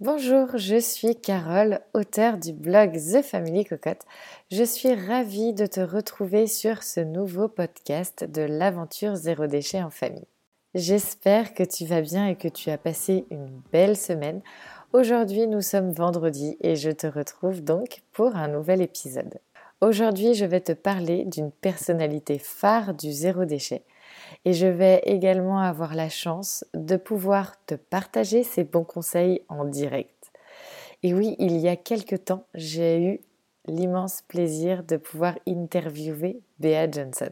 Bonjour, je suis Carole, auteure du blog The Family Cocotte. Je suis ravie de te retrouver sur ce nouveau podcast de l'aventure zéro déchet en famille. J'espère que tu vas bien et que tu as passé une belle semaine. Aujourd'hui, nous sommes vendredi et je te retrouve donc pour un nouvel épisode. Aujourd'hui, je vais te parler d'une personnalité phare du zéro déchet et je vais également avoir la chance de pouvoir te partager ces bons conseils en direct. Et oui, il y a quelque temps, j'ai eu l'immense plaisir de pouvoir interviewer Bea Johnson.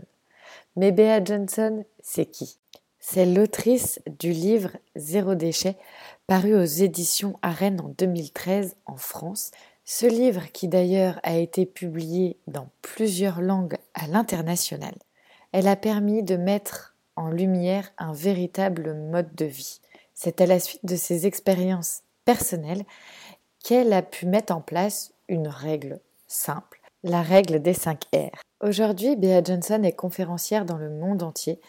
Mais Bea Johnson, c'est qui? C'est l'autrice du livre Zéro déchet, paru aux éditions Arène en 2013 en France. Ce livre, qui d'ailleurs a été publié dans plusieurs langues à l'international, elle a permis de mettre en lumière un véritable mode de vie. C'est à la suite de ses expériences personnelles qu'elle a pu mettre en place une règle simple, la règle des 5 R. Aujourd'hui, Bea Johnson est conférencière dans le monde entier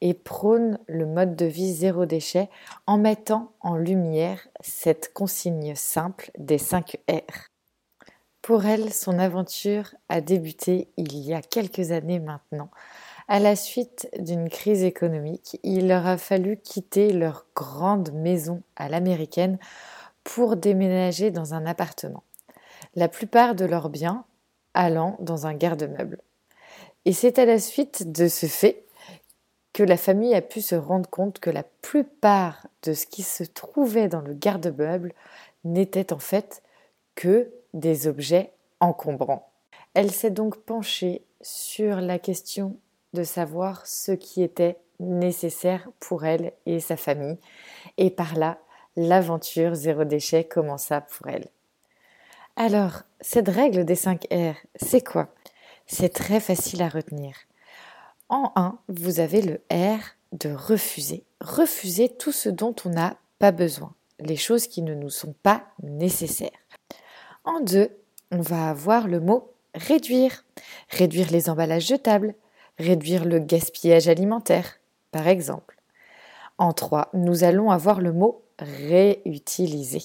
et prône le mode de vie zéro déchet en mettant en lumière cette consigne simple des 5 R. Pour elle, son aventure a débuté il y a quelques années maintenant à la suite d'une crise économique, il leur a fallu quitter leur grande maison à l'américaine pour déménager dans un appartement. La plupart de leurs biens allant dans un garde-meuble. Et c'est à la suite de ce fait que la famille a pu se rendre compte que la plupart de ce qui se trouvait dans le garde-meuble n'était en fait que des objets encombrants. Elle s'est donc penchée sur la question de savoir ce qui était nécessaire pour elle et sa famille. Et par là, l'aventure zéro déchet commença pour elle. Alors, cette règle des 5 R, c'est quoi? C'est très facile à retenir. En 1, vous avez le R de refuser. Refuser tout ce dont on n'a pas besoin, les choses qui ne nous sont pas nécessaires. En 2, on va avoir le mot réduire. Réduire les emballages jetables, réduire le gaspillage alimentaire, par exemple. En 3, nous allons avoir le mot réutiliser.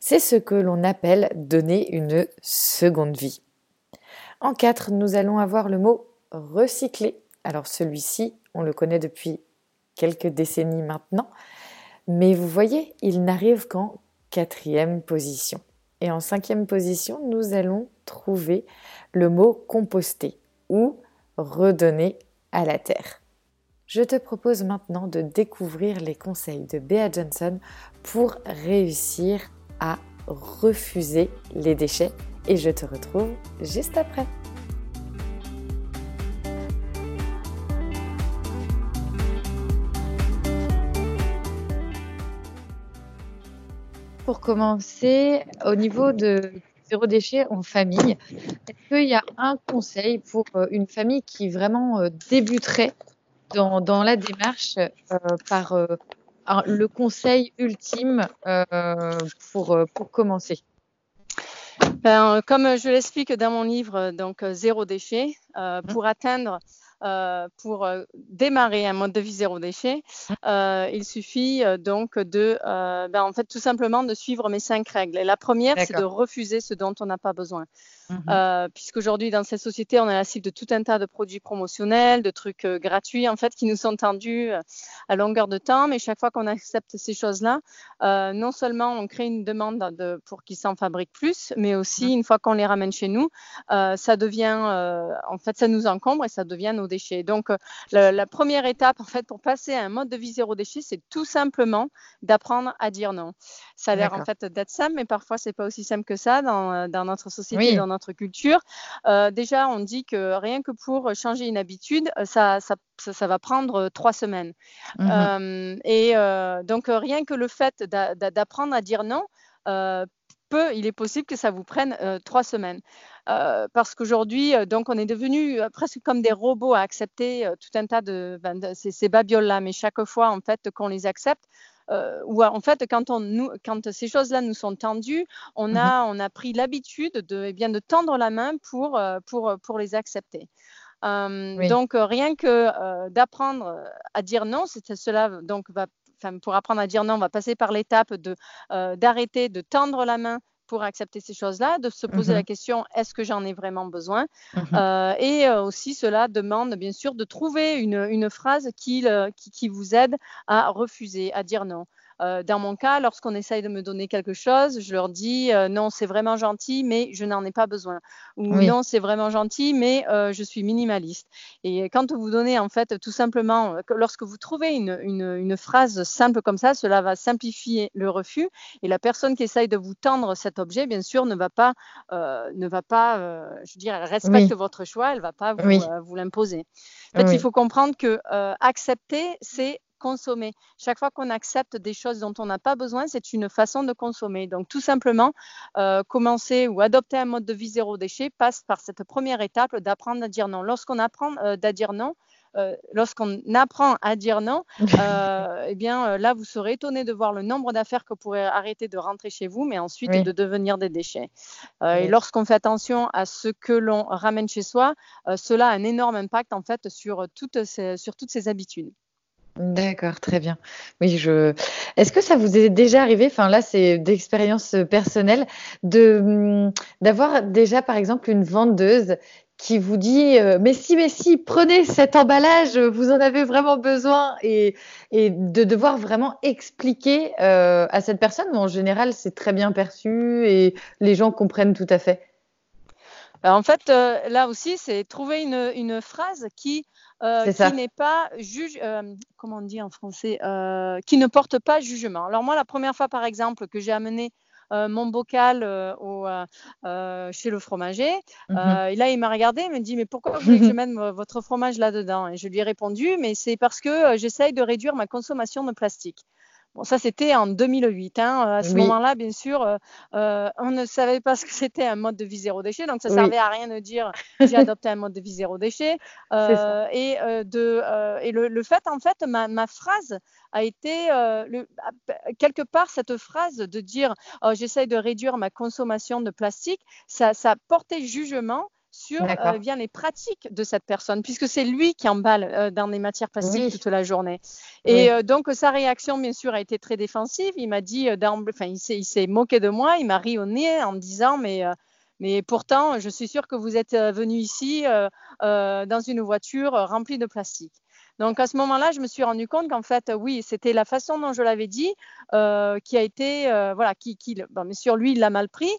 C'est ce que l'on appelle donner une seconde vie. En 4, nous allons avoir le mot recycler. Alors celui-ci, on le connaît depuis quelques décennies maintenant, mais vous voyez, il n'arrive qu'en quatrième position. Et en cinquième position, nous allons trouver le mot composter ou redonner à la terre. Je te propose maintenant de découvrir les conseils de Bea Johnson pour réussir à refuser les déchets et je te retrouve juste après. Pour commencer, au niveau de zéro déchet en famille. Est-ce qu'il y a un conseil pour euh, une famille qui vraiment euh, débuterait dans, dans la démarche euh, par le conseil ultime pour, pour commencer? Ben, Comme je l'explique dans mon livre, donc Zéro déchet, mmh. pour atteindre euh, pour euh, démarrer un mode de vie zéro déchet, euh, il suffit donc de, ben, en fait, tout simplement de suivre mes cinq règles. Et la première, c'est de refuser ce dont on n'a pas besoin. Mhm. Euh, puisqu'aujourd'hui, dans cette société, on est la cible de tout un tas de produits promotionnels, de trucs euh, gratuits, en fait, qui nous sont tendus euh, à longueur de temps. Mais chaque fois qu'on accepte ces choses-là, euh, non seulement on crée une demande de, pour qu'ils s'en fabriquent plus, mais aussi, mhm. une fois qu'on les ramène chez nous, euh, ça devient, euh, en fait, ça nous encombre et ça devient nos déchets. Donc, la, la, première étape, en fait, pour passer à un mode de vie zéro déchet, c'est tout simplement d'apprendre à dire non. Ça a l'air, en fait, d'être simple, mais parfois, c'est pas aussi simple que ça dans, dans notre société, oui. dans notre culture. Euh, déjà, on dit que rien que pour changer une habitude, euh, ça, ça, ça, va prendre euh, trois semaines. Mmh. Euh, et euh, donc, rien que le fait d'apprendre à dire non, peut, il est possible que ça vous prenne trois semaines. parce qu'aujourd'hui, donc, on est devenu presque comme des robots à accepter tout un tas de, ben, de ces, ces babioles-là. Mais chaque fois, en fait, qu'on les accepte, euh, où en fait, quand, on, nous, quand ces choses-là nous sont tendues, on, mmh a, on a pris l'habitude de, eh bien, de tendre la main pour, euh, pour, pour les accepter. Euh, oui. Donc, rien que euh, d'apprendre à dire non, cela donc, va pour apprendre à dire non, on va passer par l'étape de d'arrêter de tendre la main pour accepter ces choses-là, de se poser la Mmh question est-ce que j'en ai vraiment besoin? Mmh euh, Et euh, aussi, cela demande bien sûr de trouver une, une phrase qui, qui, qui, vous aide à refuser, à dire non. Euh, dans mon cas, lorsqu'on essaye de me donner quelque chose, je leur dis euh, non, c'est vraiment gentil, mais je n'en ai pas besoin. Ou Oui. non, c'est vraiment gentil, mais euh, je suis minimaliste. Et quand vous donnez, en fait, tout simplement, que lorsque vous trouvez une, une, une phrase simple comme ça, cela va simplifier le refus. Et la personne qui essaye de vous tendre cet objet, bien sûr, ne va pas, ne va pas je veux dire, elle respecte Oui. votre choix, elle ne va pas vous, Oui. vous l'imposer. En fait, il faut comprendre que accepter, c'est consommer. Chaque fois qu'on accepte des choses dont on n'a pas besoin, c'est une façon de consommer. Donc, tout simplement, euh, commencer ou adopter un mode de vie zéro déchet passe par cette première étape d'apprendre à dire non. Lorsqu'on apprend euh, à dire non, euh, lorsqu'on apprend à dire non, euh, eh bien là, vous serez étonné de voir le nombre d'affaires que vous pourrez arrêter de rentrer chez vous, mais ensuite Oui. de devenir des déchets. Euh, Et lorsqu'on fait attention à ce que l'on ramène chez soi, cela a un énorme impact en fait sur toutes ces, sur toutes ces habitudes. D'accord, très bien. Oui, je est-ce que ça vous est déjà arrivé, enfin là, c'est d'expérience, heu, personnelle, de, mmh, d'avoir déjà, par exemple, une vendeuse qui vous dit, heu: «Mais si, mais si, prenez cet emballage, vous en avez vraiment besoin» et et de devoir vraiment expliquer, heu, à cette personne ou en général, c'est très bien perçu et les gens comprennent tout à fait? Bah, en fait, heu, là aussi, c'est trouver une, une phrase qui, qui n'est pas juge comment on dit en français? Qui ne porte pas jugement. Alors moi, la première fois, par exemple, que j'ai amené, heu, mon bocal, au, chez le fromager, et là, il m'a regardé, il me dit: «Mais pourquoi vous voulez que je mette vo votre fromage là-dedans?» et je lui ai répondu: «Mais c'est parce que, j'essaye de réduire ma consommation de plastique». Bon, ça, c'était en 2008, hein, heu, à ce Oui, moment-là, bien sûr, heu heu, on ne savait pas ce que c'était un mode de vie zéro déchet, donc ça oui, servait à rien de dire: «J'ai adopté un mode de vie zéro déchet», et de, et le le fait, en fait, ma ma phrase a été, heu, le a p quelque part, cette phrase de dire: «Oh, j'essaye de réduire ma consommation de plastique», ça ça portait jugement sur, D'accord. bien les pratiques de cette personne, puisque c'est lui qui emballe, heu, dans des matières plastiques Oui, toute la journée. Et oui, heu, donc sa réaction, bien sûr, a été très défensive. Il m'a dit, d'emblée enfin, il s'est il s'est moqué de moi. Il m'a ri au nez en me disant: «Mais, heu, mais pourtant, je suis sûr que vous êtes, heu, venue ici, dans une voiture, remplie de plastique». Donc à ce moment-là, je me suis rendu compte qu'en fait, oui, c'était la façon dont je l'avais dit, heu, qui a été, heu, voilà, qui qui bon, bien lui, il l'a mal pris,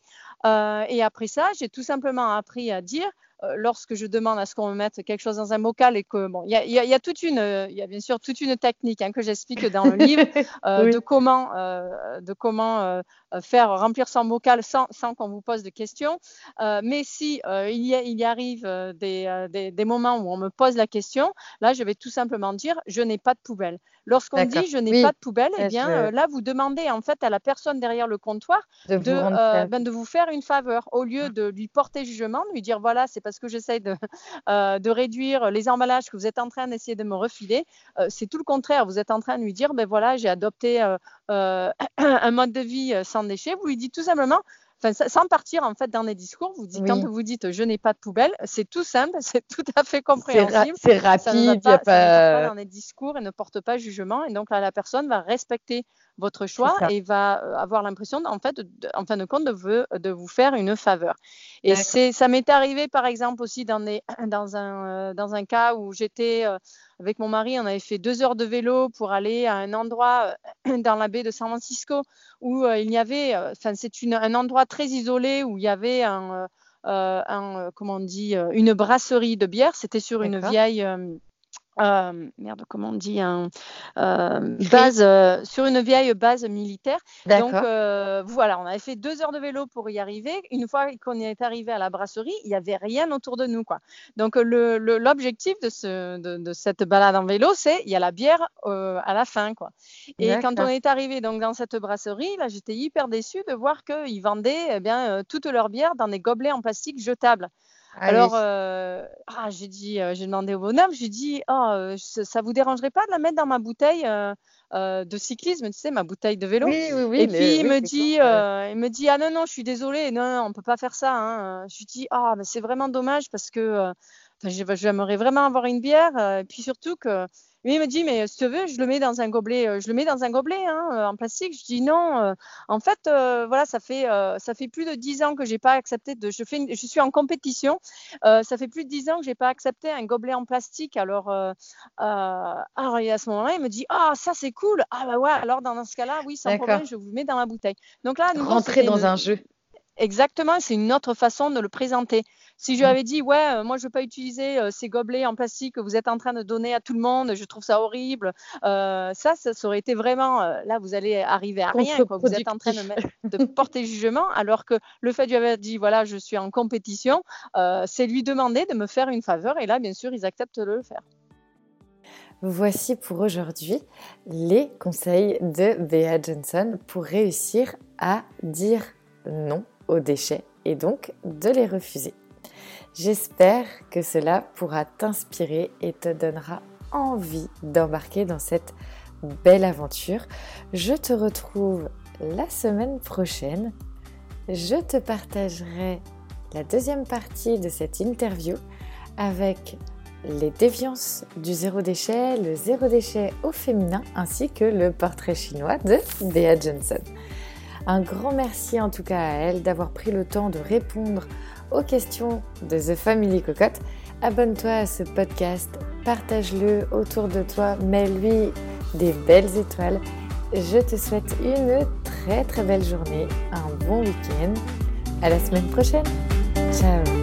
et après ça, j'ai tout simplement appris à dire, lorsque je demande à ce qu'on me mette quelque chose dans un bocal et que bon, il y a il y a il y a toute une, il y a bien sûr toute une technique, hein, que j'explique dans le livre, heu, de comment, heu, de comment, faire remplir son bocal sans sans qu'on vous pose de questions. Mais si, il y a il y arrive, des, des des moments où on me pose la question, là, je vais tout simplement dire: «Je n'ai pas de poubelle». Lorsqu'on dit: «Je n'ai pas de poubelle» eh bien, là, vous demandez en fait à la personne derrière le comptoir de de, vous ben, de vous faire une faveur. Au lieu de lui porter jugement, de lui dire: «Voilà, c'est parce que j'essaye de, heu, de réduire les emballages que vous êtes en train d'essayer de me refiler». Heu, c'est tout le contraire. Vous êtes en train de lui dire: «Beh, voilà, j'ai adopté, heu, un mode de vie, sans déchets». Vous lui dites tout simplement enfin, sans partir en fait dans des discours, vous dites quand vous dites: «Je n'ai pas de poubelle», c'est tout simple, c'est tout à fait compréhensible. c'est rapide, il y a pas pas pas dans des discours et ne porte pas jugement. Et donc là, la personne va respecter votre choix et va, heu, avoir l'impression en fait, de en fin de compte, de vous faire une faveur. Et c'est ça m'est arrivé par exemple aussi dans des dans un, heu, dans un cas où j'étais, avec mon mari, on avait fait 2 heures de vélo pour aller à un endroit, heu, dans la baie de San Francisco où, heu, il y avait, heu, enfin c'est un endroit très isolé où il y avait un, comment on dit? Une brasserie de bière. C'était sur une vieille, Hem, merde, comment on dit? Un, hem, Free? base, heu, sur une vieille base militaire. Donc voilà, on avait fait 2 heures de vélo pour y arriver. Une fois qu'on est arrivé à la brasserie, il y avait rien autour de nous, quoi. Donc le le l'objectif de ce de de cette balade en vélo, c'est il y a la bière, à la fin, quoi. Et quand on est arrivé donc dans cette brasserie, là, j'étais hyper déçue de voir qu'ils vendaient, eh bien, toute leur bière dans des gobelets en plastique jetables. Alors, heu, ah j'ai dit, heu, j'ai demandé au bonhomme, je lui ai dit: «Oh, heu, ça vous dérangerait pas de la mettre dans ma bouteille, heu, de cyclisme?» tu sais, ma bouteille de vélo? Oui, oui, oui, Et puis il me dit, il me dit: «Ah non, non, je suis désolé, non, non, on peut pas faire ça, hein, heu». Je lui dis: «Ah, mais c'est vraiment dommage parce que, j'aimerais vraiment avoir une bière, et puis surtout que Lui, il me dit, mais si tu veux, je le mets dans un gobelet, euh, je le mets dans un gobelet hein, euh, en plastique. Je dis non. Euh, en fait, voilà, ça fait, ça fait plus de dix ans que j'ai pas accepté de. Je, fais, je suis en compétition. ça fait plus de dix ans que j'ai pas accepté un gobelet en plastique. Alors, alors et à ce moment-là, il me dit, ah, ça c'est cool. Ah bah ouais, alors dans ce cas-là, oui, sans problème, je vous mets dans la bouteille. Donc là, rentrer dans un jeu. Exactement, c'est une autre façon de le présenter. Si je lui mmh. avais dit, ouais, euh, moi je veux pas utiliser euh, ces gobelets en plastique que vous êtes en train de donner à tout le monde, je trouve ça horrible, euh, ça, ça, aurait été vraiment, là, vous allez arriver à rien, vous êtes en train de, de, porter jugement, alors que le fait de lui avoir dit, voilà, je suis en compétition, c'est lui demander de me faire une faveur, et là, bien sûr, ils acceptent de le faire. Voici pour aujourd'hui les conseils de Bea Johnson pour réussir à dire non déchets et donc de les refuser. J'espère que cela pourra t'inspirer et te donnera envie d'embarquer dans cette belle aventure. Je te retrouve la semaine prochaine. Je te partagerai la deuxième partie de cette interview avec les déviances du zéro déchet, le zéro déchet au féminin ainsi que le portrait chinois de Bea Johnson. Un grand merci en tout cas à elle d'avoir pris le temps de répondre aux questions de The Family Cocotte. Abonne-toi à ce podcast, partage-le autour de toi, mets-lui des belles étoiles. Je te souhaite une très très belle journée, un bon week-end. À la semaine prochaine. Ciao